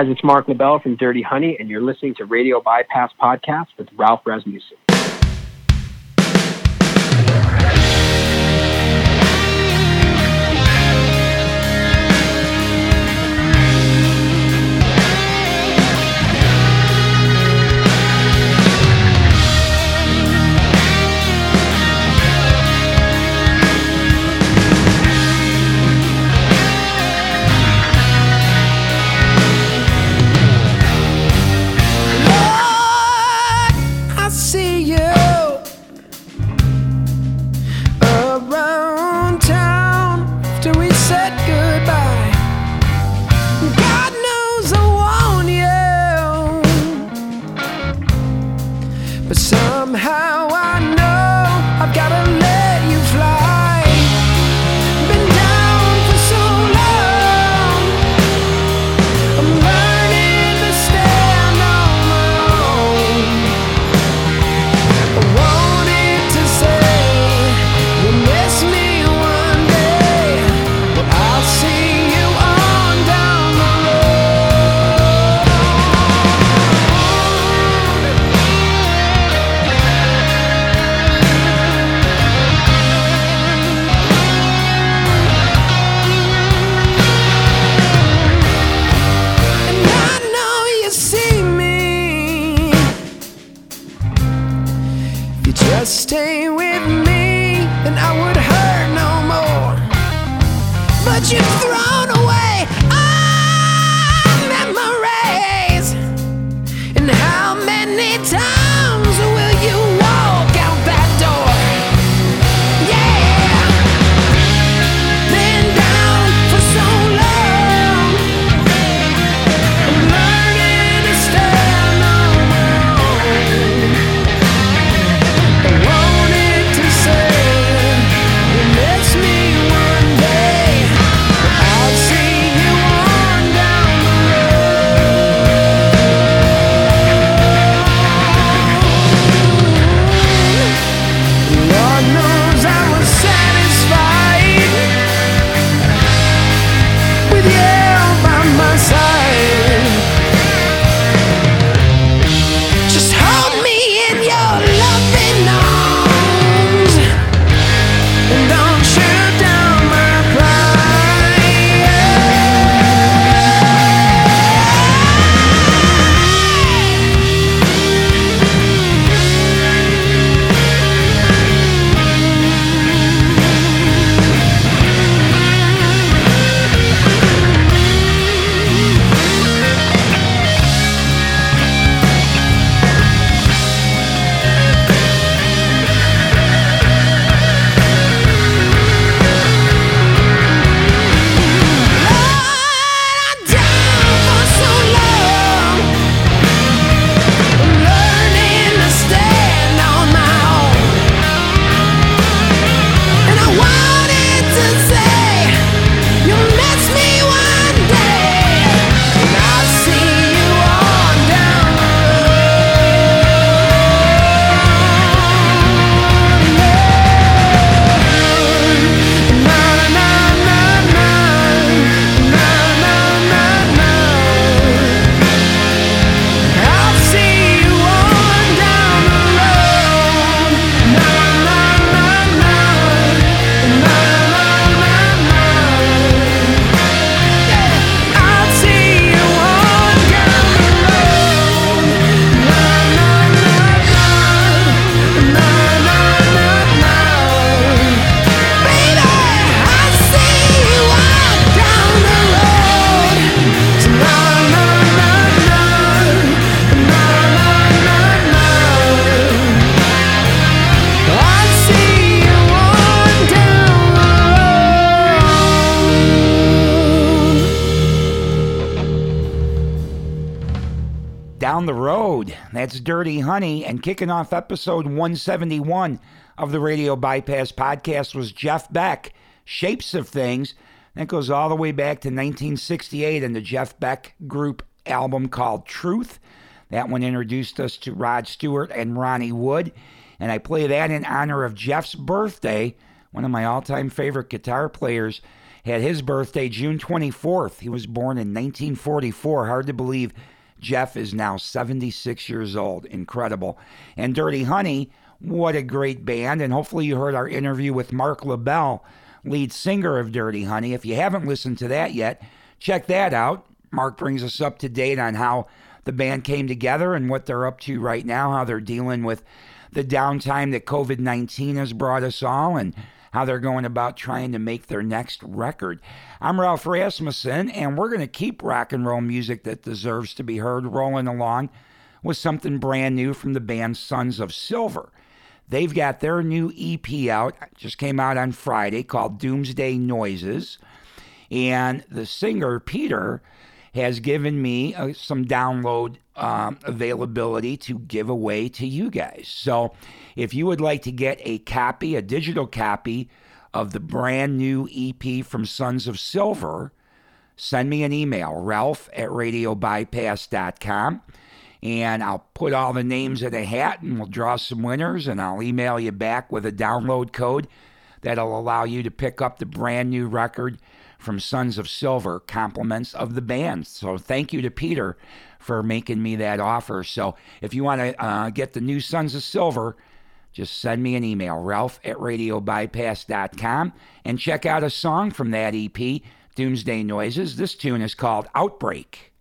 guys, it's Marc LaBelle from Dirty Honey, and you're listening to Radio Bypass Podcast with Ralph Rasmussen. but somehow That's Dirty Honey. And kicking off episode 171 of the Radio Bypass podcast was Jeff Beck, Shapes of Things. That goes all the way back to 1968 and the Jeff Beck Group album called Truth. That one introduced us to Rod Stewart and Ronnie Wood. And I play that in honor of Jeff's birthday. One of my all time favorite guitar players had his birthday June 24th. He was born in 1944. Hard to believe Jeff is now 76 years old. Incredible. And Dirty Honey, what a great band. And hopefully you heard our interview with Marc LaBelle, lead singer of Dirty Honey. If you haven't listened to that yet, check that out. Marc brings us up to date on how the band came together and what they're up to right now, how they're dealing with the downtime that COVID 19 has brought us all, and how they're going about trying to make their next record. I'm Ralph Rasmussen, and we're going to keep rock and roll music that deserves to be heard rolling along with something brand new from the band Sons of Silver. They've got their new EP out, just came out on Friday, called Doomsday Noises. And the singer, Peter, has given me uh, some download um, availability to give away to you guys. So if you would like to get a copy, a digital copy of the brand new EP from Sons of Silver, send me an email, ralph at radiobypass.com. And I'll put all the names in a hat and we'll draw some winners and I'll email you back with a download code that'll allow you to pick up the brand new record from Sons of Silver, compliments of the band. So thank you to Peter for making me that offer. So if you want to uh, get the new Sons of Silver, just send me an email, ralph at radiobypass.com, and check out a song from that EP, Doomsday Noises. This tune is called Outbreak.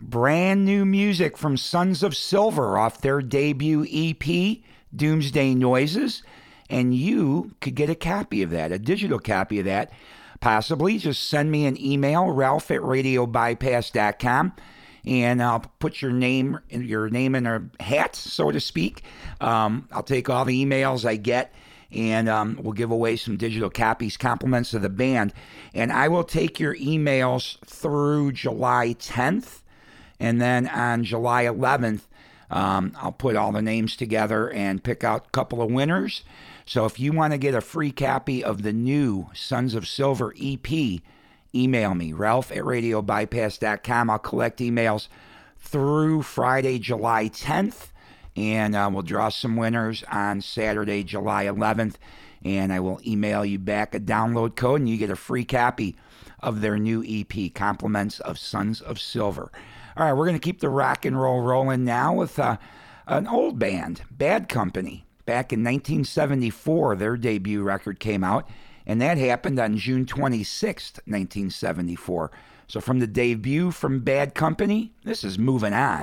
Brand new music from Sons of Silver off their debut EP, Doomsday Noises. And you could get a copy of that, a digital copy of that. Possibly just send me an email, ralph at radiobypass.com, and I'll put your name your name in a hat, so to speak. Um, I'll take all the emails I get and um, we'll give away some digital copies, compliments of the band. And I will take your emails through July 10th, and then on July 11th, um, I'll put all the names together and pick out a couple of winners. So if you want to get a free copy of the new Sons of Silver EP, email me, ralph at radiobypass.com. I'll collect emails through Friday, July 10th and uh, we'll draw some winners on Saturday, July 11th. And I will email you back a download code, and you get a free copy of their new EP, Compliments of Sons of Silver. All right, we're going to keep the rock and roll rolling now with uh, an old band, Bad Company. Back in 1974, their debut record came out, and that happened on June 26th, 1974. So, from the debut from Bad Company, this is Moving On.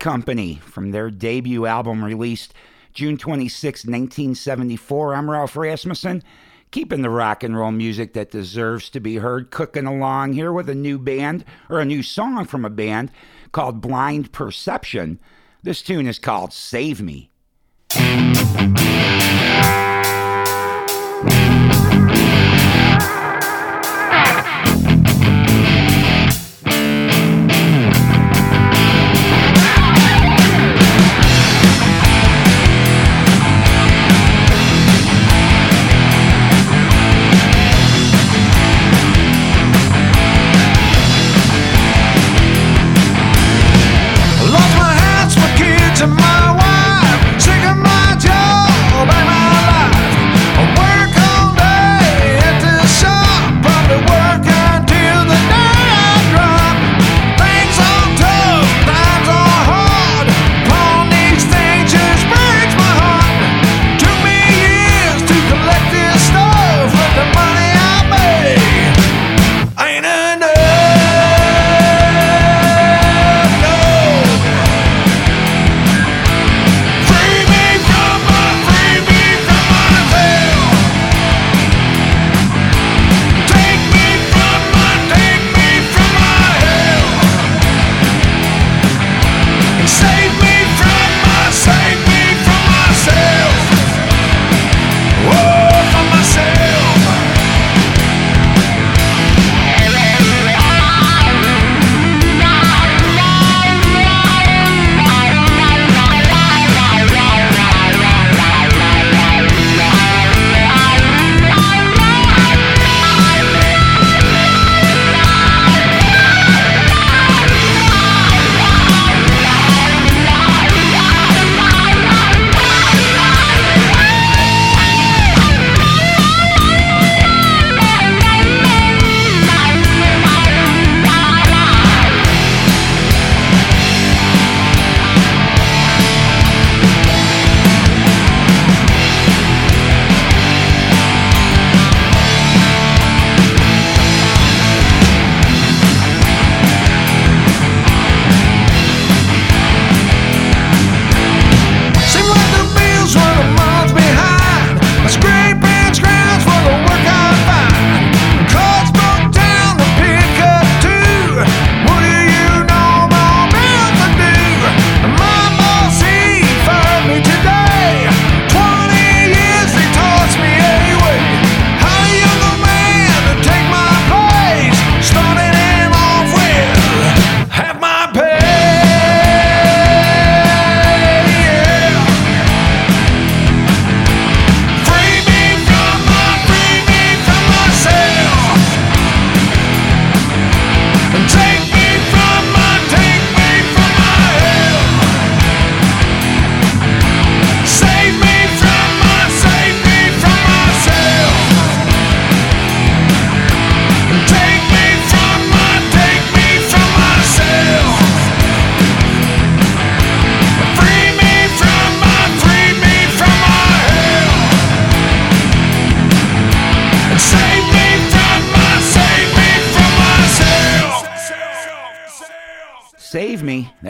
Company from their debut album released June 26, 1974. I'm Ralph Rasmussen, keeping the rock and roll music that deserves to be heard, cooking along here with a new band or a new song from a band called Blind Perception. This tune is called Save Me.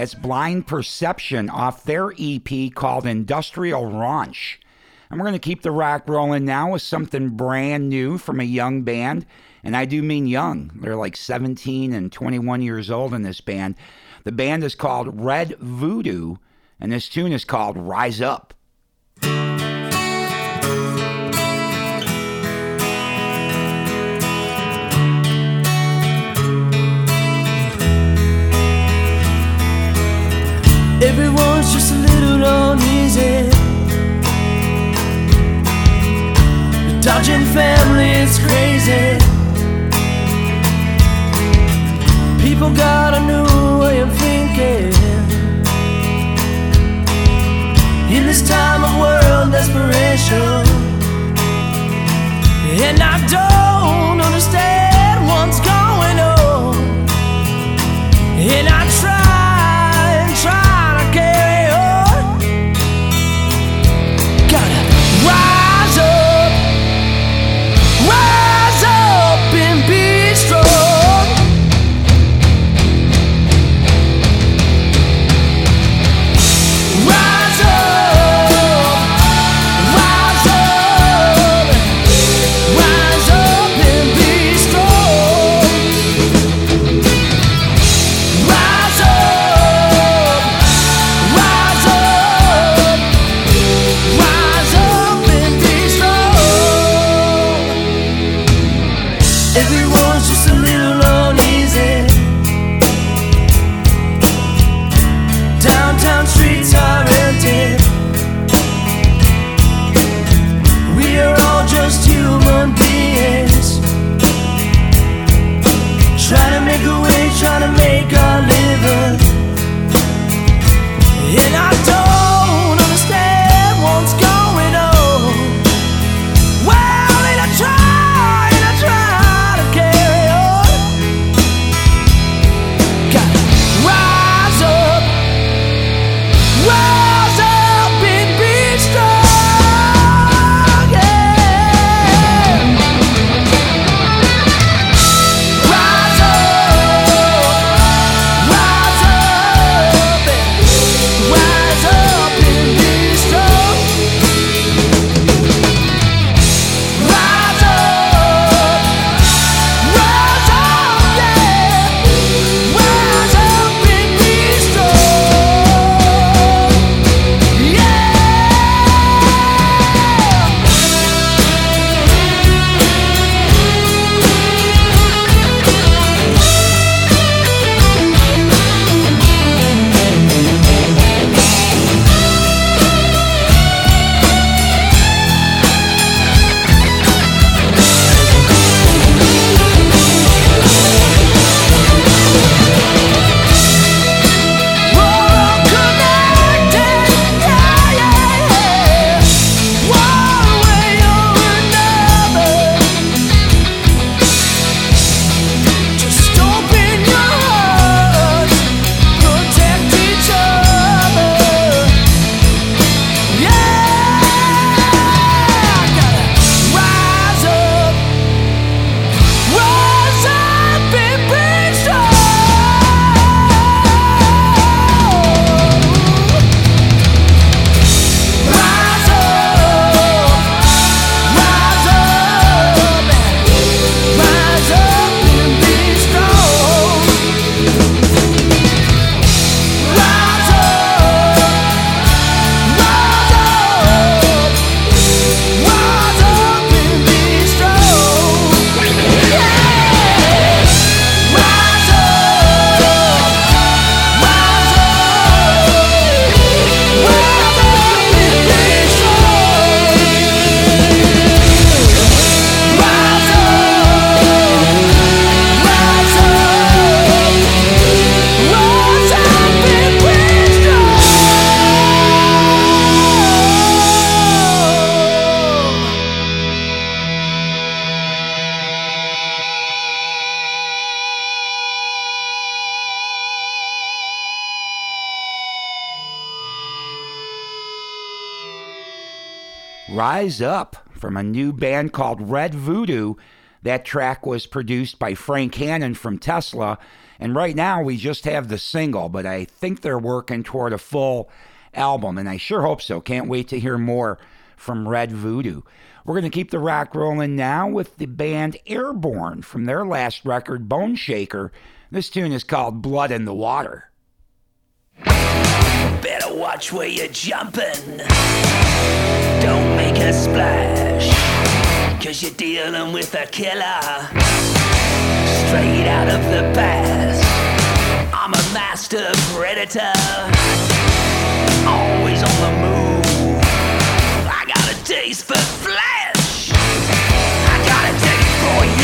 as Blind Perception off their EP called Industrial Raunch. And we're going to keep the rock rolling now with something brand new from a young band. And I do mean young. They're like 17 and 21 years old in this band. The band is called Red Voodoo, and this tune is called Rise Up. Everyone's just a little uneasy. The Dodging family is crazy. People got a new way of thinking. In this time of world desperation, and I don't understand what's going on, and I try. Rise Up from a new band called Red Voodoo. That track was produced by Frank Hannon from Tesla. And right now we just have the single, but I think they're working toward a full album. And I sure hope so. Can't wait to hear more from Red Voodoo. We're going to keep the rock rolling now with the band Airbourne from their last record, Boneshaker. This tune is called Blood in the Water. Better watch where you're jumping. Don't make a splash. Cause you're dealing with a killer. Straight out of the past. I'm a master predator. Always on the move. I got a taste for flesh. I got a taste for you.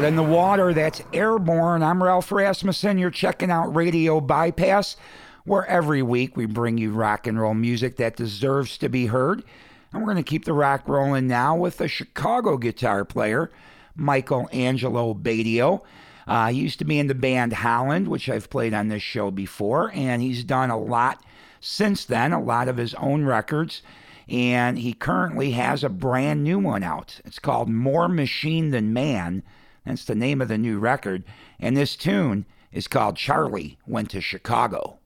Blood in the Water, that's Airbourne. I'm Ralph Rasmussen. You're checking out Radio Bypass, where every week we bring you rock and roll music that deserves to be heard. And we're going to keep the rock rolling now with a Chicago guitar player, Michael Angelo Batio. Uh, he used to be in the band Holland, which I've played on this show before, and he's done a lot since then, a lot of his own records. And he currently has a brand new one out. It's called More Machine Than Man. That's the name of the new record. And this tune is called Charlie Went to Chicago.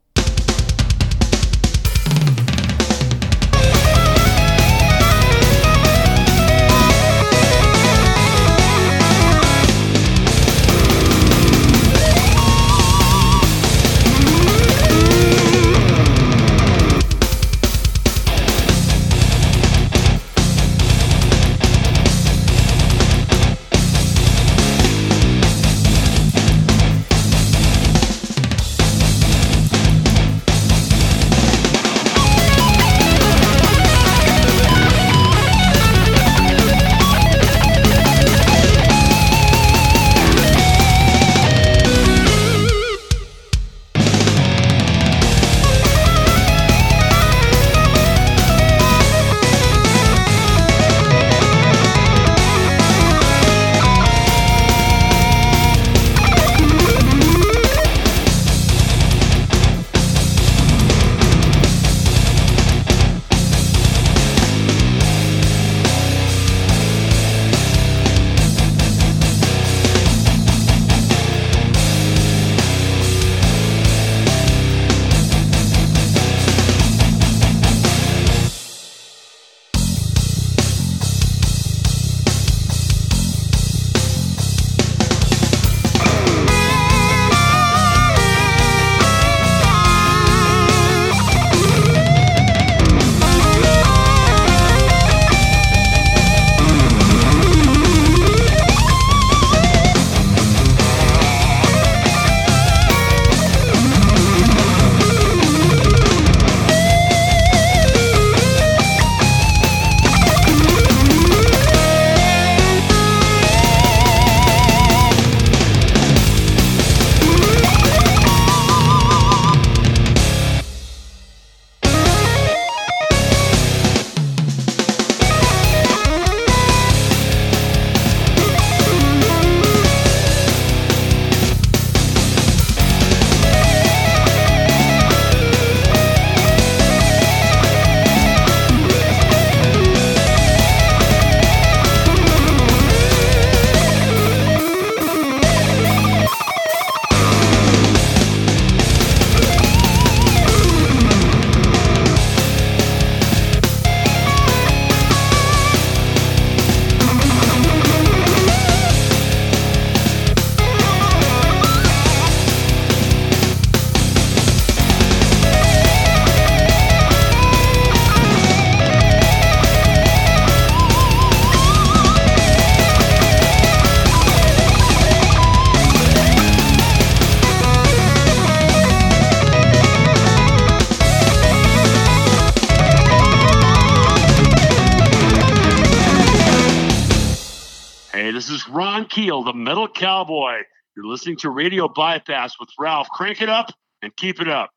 Metal cowboy. You're listening to Radio Bypass with Ralph. Crank it up and keep it up.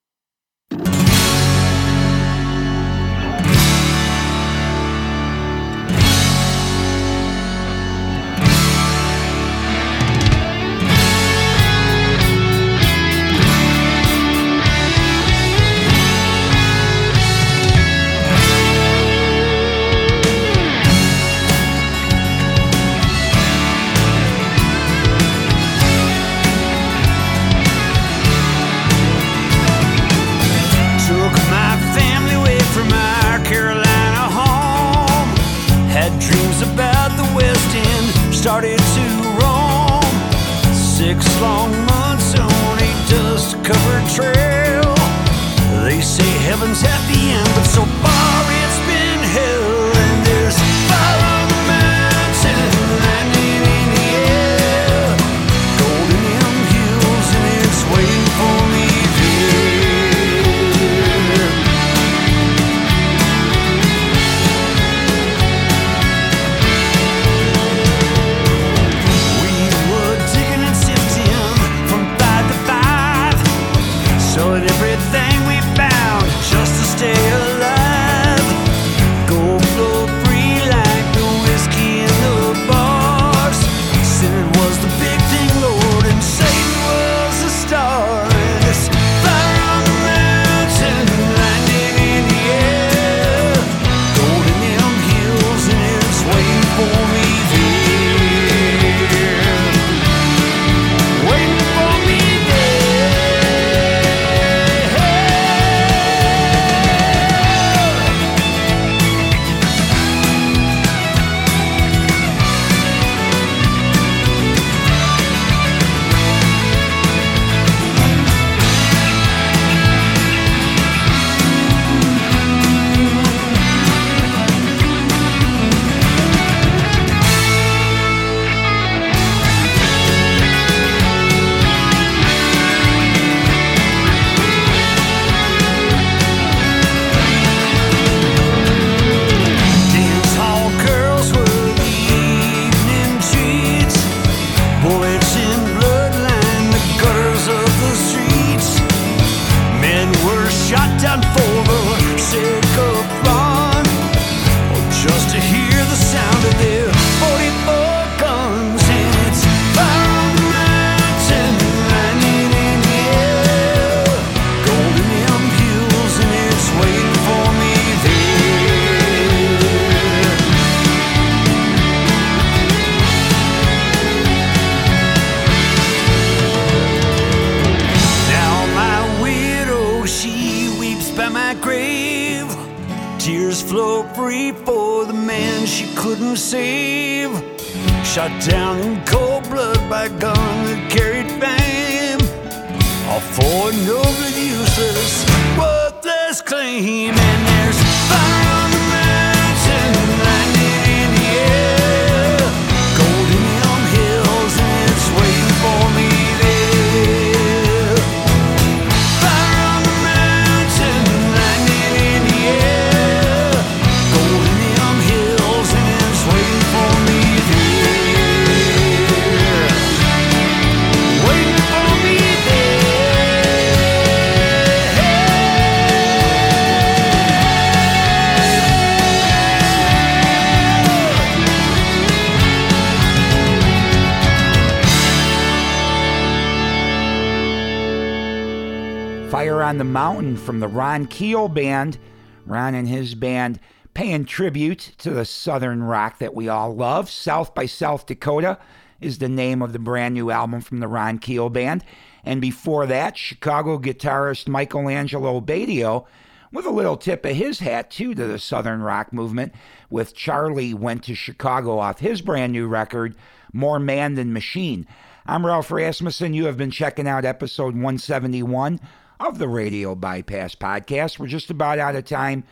Mountain from the Ron Keel Band. Ron and his band paying tribute to the Southern rock that we all love. South by South Dakota is the name of the brand new album from the Ron Keel Band. And before that, Chicago guitarist Michael Angelo Batio with a little tip of his hat, too, to the Southern rock movement with Charlie Went to Chicago off his brand new record, More Man Than Machine. I'm Ralph Rasmussen. You have been checking out episode 171 of the Radio Bypass Podcast. We're just about out of time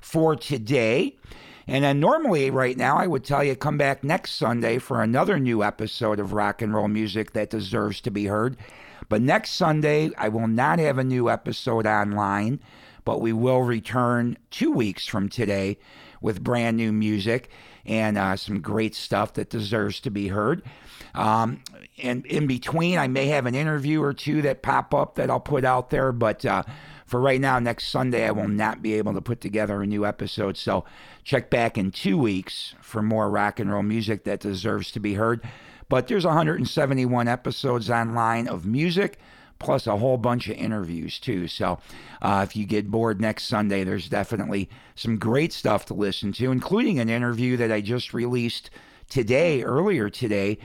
for today. And then normally, right now, I would tell you come back next Sunday for another new episode of rock and roll music that deserves to be heard. But next Sunday, I will not have a new episode online. but we will return two weeks from today with brand new music and uh, some great stuff that deserves to be heard. Um, and in between, I may have an interview or two that pop up that I'll put out there, but uh, for right now, next Sunday, I will not be able to put together a new episode. So check back in two weeks for more rock and roll music that deserves to be heard. But there's 171 episodes online of music plus a whole bunch of interviews too. So uh, if you get bored next Sunday, there's definitely some great stuff to listen to, including an interview that I just released today, earlier today,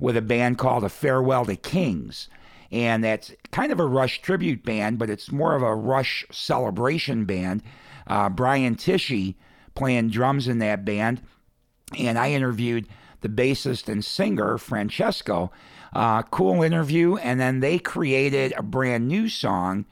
with a band called A Farewell to Kings. And that's kind of a Rush tribute band, but it's more of a Rush celebration band. Uh, Brian Tichy playing drums in that band. And I interviewed the bassist and singer, Francesco. Uh, cool interview. And then they created a brand new song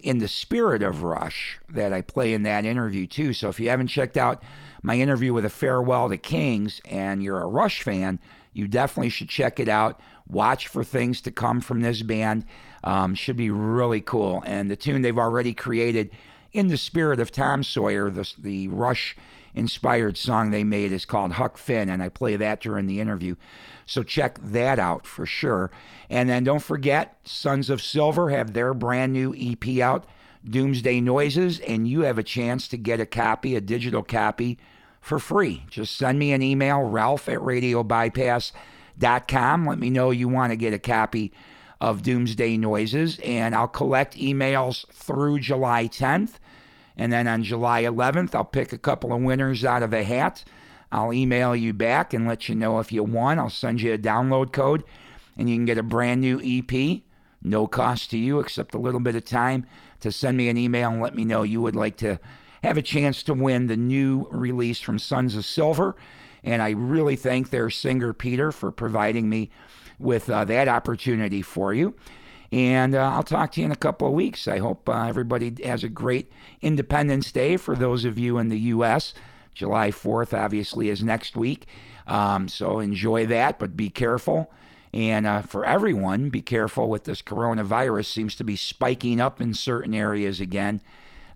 in the spirit of Rush that I play in that interview too. So if you haven't checked out my interview with A Farewell to Kings and you're a Rush fan, you definitely should check it out. Watch for things to come from this band. Um, should be really cool. And the tune they've already created in the spirit of Tom Sawyer, the, the Rush inspired song they made is called Huck Finn, and I play that during the interview. So check that out for sure. And then don't forget, Sons of Silver have their brand new EP out, Doomsday Noises, and you have a chance to get a copy, a digital copy, for free. Just send me an email, ralph at radiobypass.com. Let me know you want to get a copy of Doomsday Noises, and I'll collect emails through July 10th. And then on July 11th, I'll pick a couple of winners out of a hat. I'll email you back and let you know if you won. I'll send you a download code, and you can get a brand new EP, no cost to you except a little bit of time to send me an email and let me know you would like to have a chance to win the new release from Sons of Silver. And I really thank their singer Peter for providing me with uh, that opportunity for you. And uh, I'll talk to you in a couple of weeks. I hope uh, everybody has a great Independence Day for those of you in the U.S. July 4th, obviously, is next week. Um, so enjoy that, but be careful. And uh, for everyone, be careful with this coronavirus. Seems to be spiking up in certain areas again.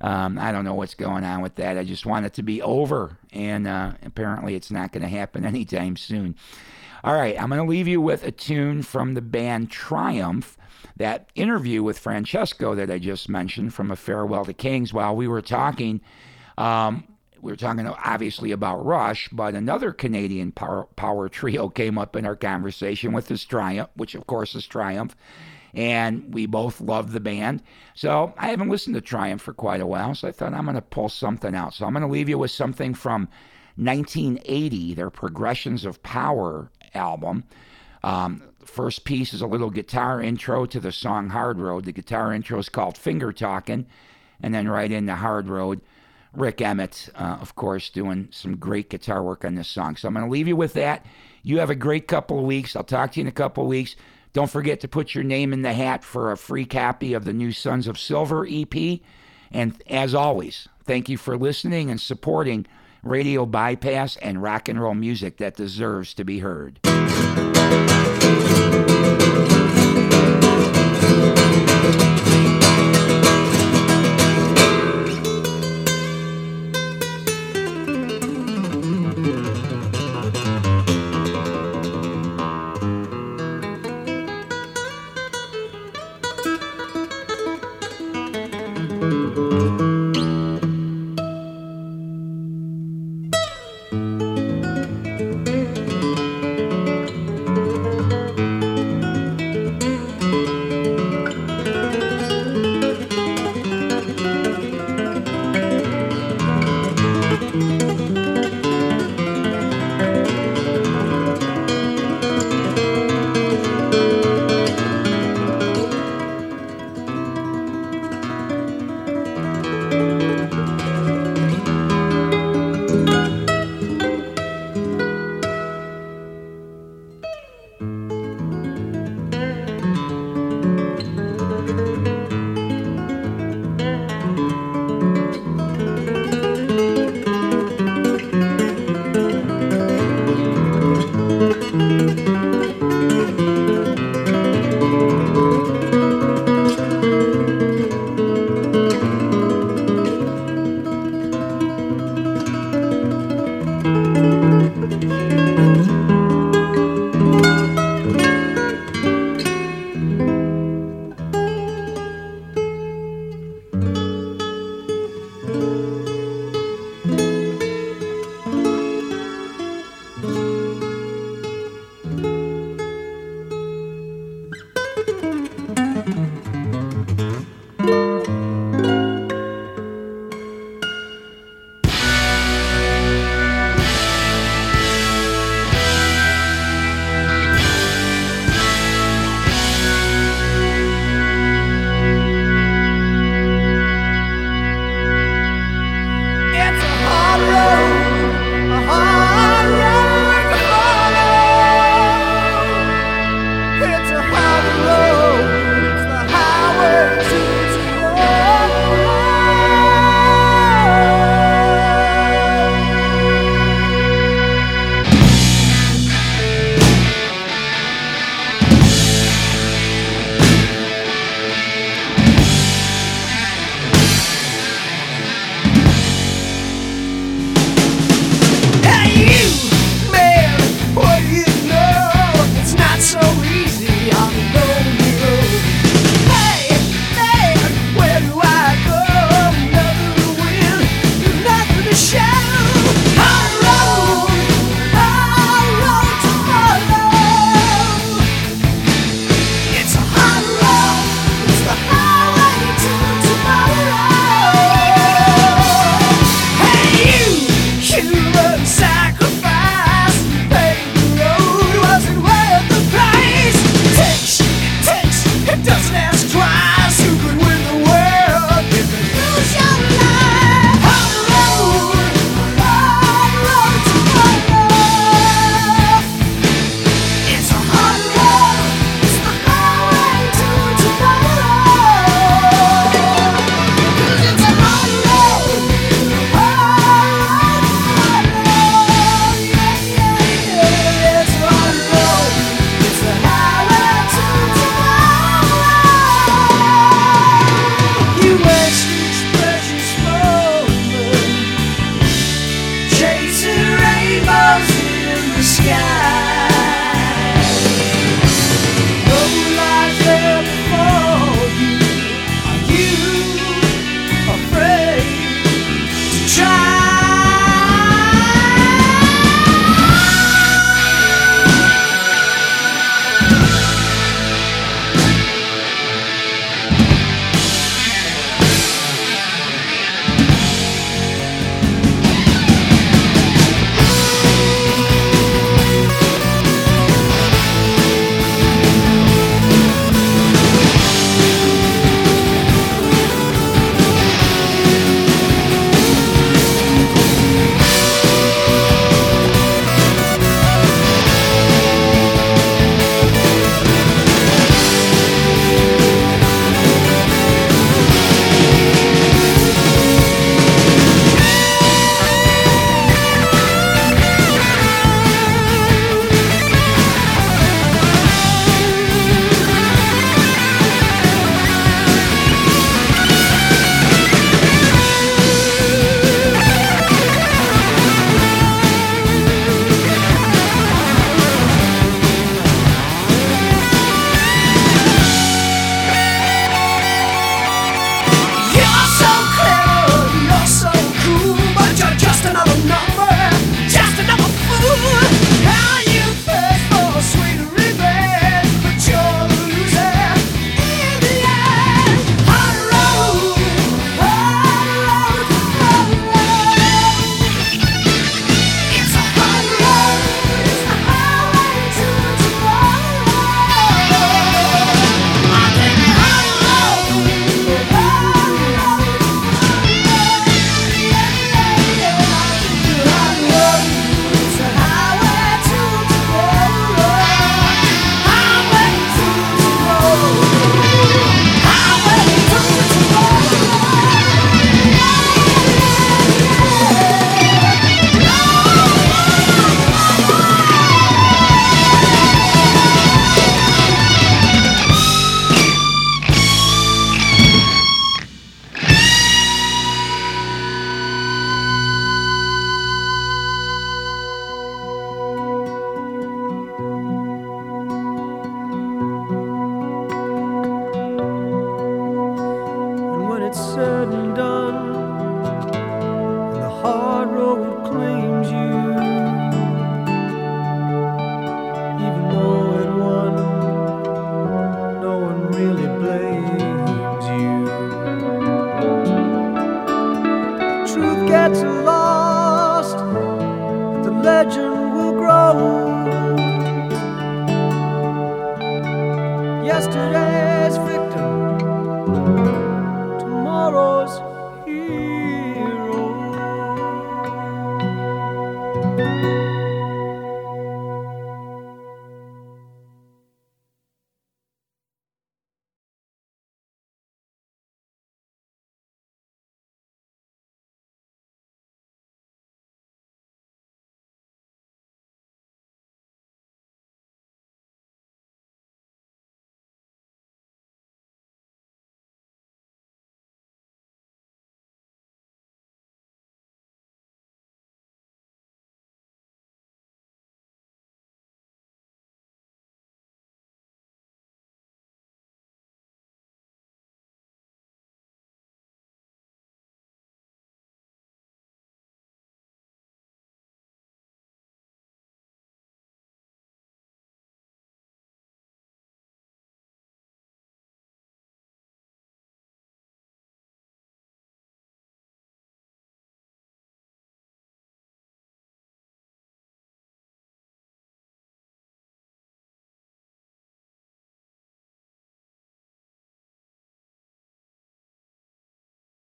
Um, I don't know what's going on with that. I just want it to be over. And uh, apparently, it's not going to happen anytime soon. All right, I'm going to leave you with a tune from the band Triumph that interview with Francesco that I just mentioned from A Farewell to Kings, while we were talking, um, we were talking obviously about Rush, but another Canadian power, power trio came up in our conversation with this Triumph, which of course is Triumph. And we both love the band. So I haven't listened to Triumph for quite a while, so I thought I'm going to pull something out. So I'm going to leave you with something from 1980, their Progressions of Power album. Um, first piece is a little guitar intro to the song Hard Road. The guitar intro is called Finger Talking, and then right into Hard Road, Rik Emmett, uh, of course, doing some great guitar work on this song. So I'm going to leave you with that. You have a great couple of weeks. I'll talk to you in a couple of weeks. Don't forget to put your name in the hat for a free copy of the new Sons of Silver EP. And as always, thank you for listening and supporting Radio Bypass and rock and roll music that deserves to be heard.